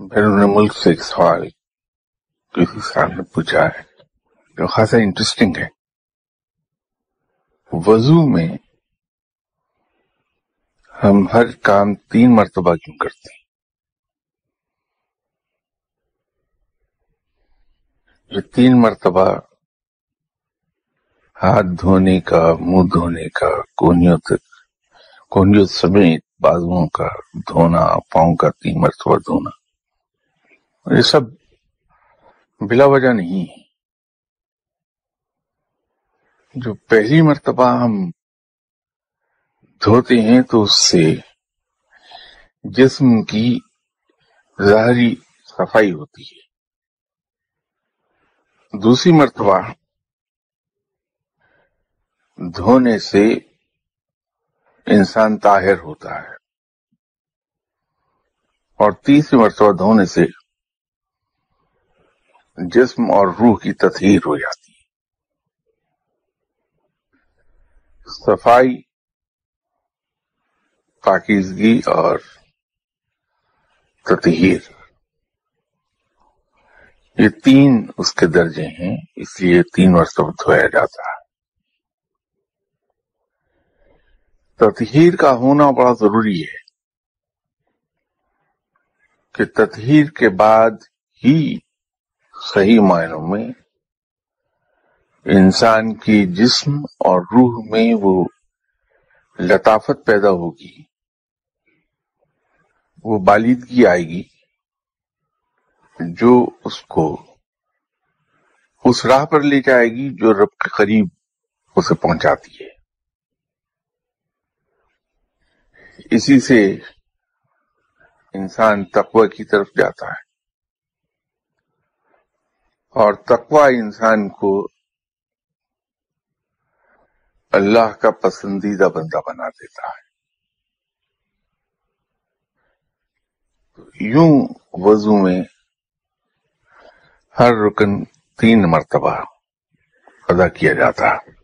بیرون ملک سے ایک سوال کسی صاحب نے پوچھا ہے جو خاصا انٹرسٹنگ ہے وضو میں ہم ہر کام تین مرتبہ کیوں کرتے ہیں یہ تین مرتبہ ہاتھ دھونے کا منہ دھونے کا کونیوں تک کونیوں سمیت بازوؤں کا دھونا پاؤں کا تین مرتبہ دھونا یہ سب بلا وجہ نہیں ہے جو پہلی مرتبہ ہم دھوتے ہیں تو اس سے جسم کی ظاہری صفائی ہوتی ہے۔ دوسری مرتبہ دھونے سے انسان طاہر ہوتا ہے۔ اور تیسری مرتبہ دھونے سے جسم اور روح کی تطہیر ہو جاتی ہے۔ صفائی، پاکیزگی اور تطہیر۔ یہ تین اس کے درجے ہیں، اس لیے تین مرتبہ دھویا جاتا ہے۔ تطہیر کا ہونا بڑا ضروری ہے کہ تطہیر کے بعد ہی صحیح معنوں میں انسان کی جسم اور روح میں وہ لطافت پیدا ہوگی، وہ بالیدگی آئے گی جو اس کو اس راہ پر لے جائے گی جو رب کے قریب اسے پہنچاتی ہے۔ اسی سے انسان تقوی کی طرف جاتا ہے۔ اور تقوی انسان کو اللہ کا پسندیدہ بندہ بنا دیتا ہے۔ یوں وضو میں ہر رکن تین مرتبہ ادا کیا جاتا ہے۔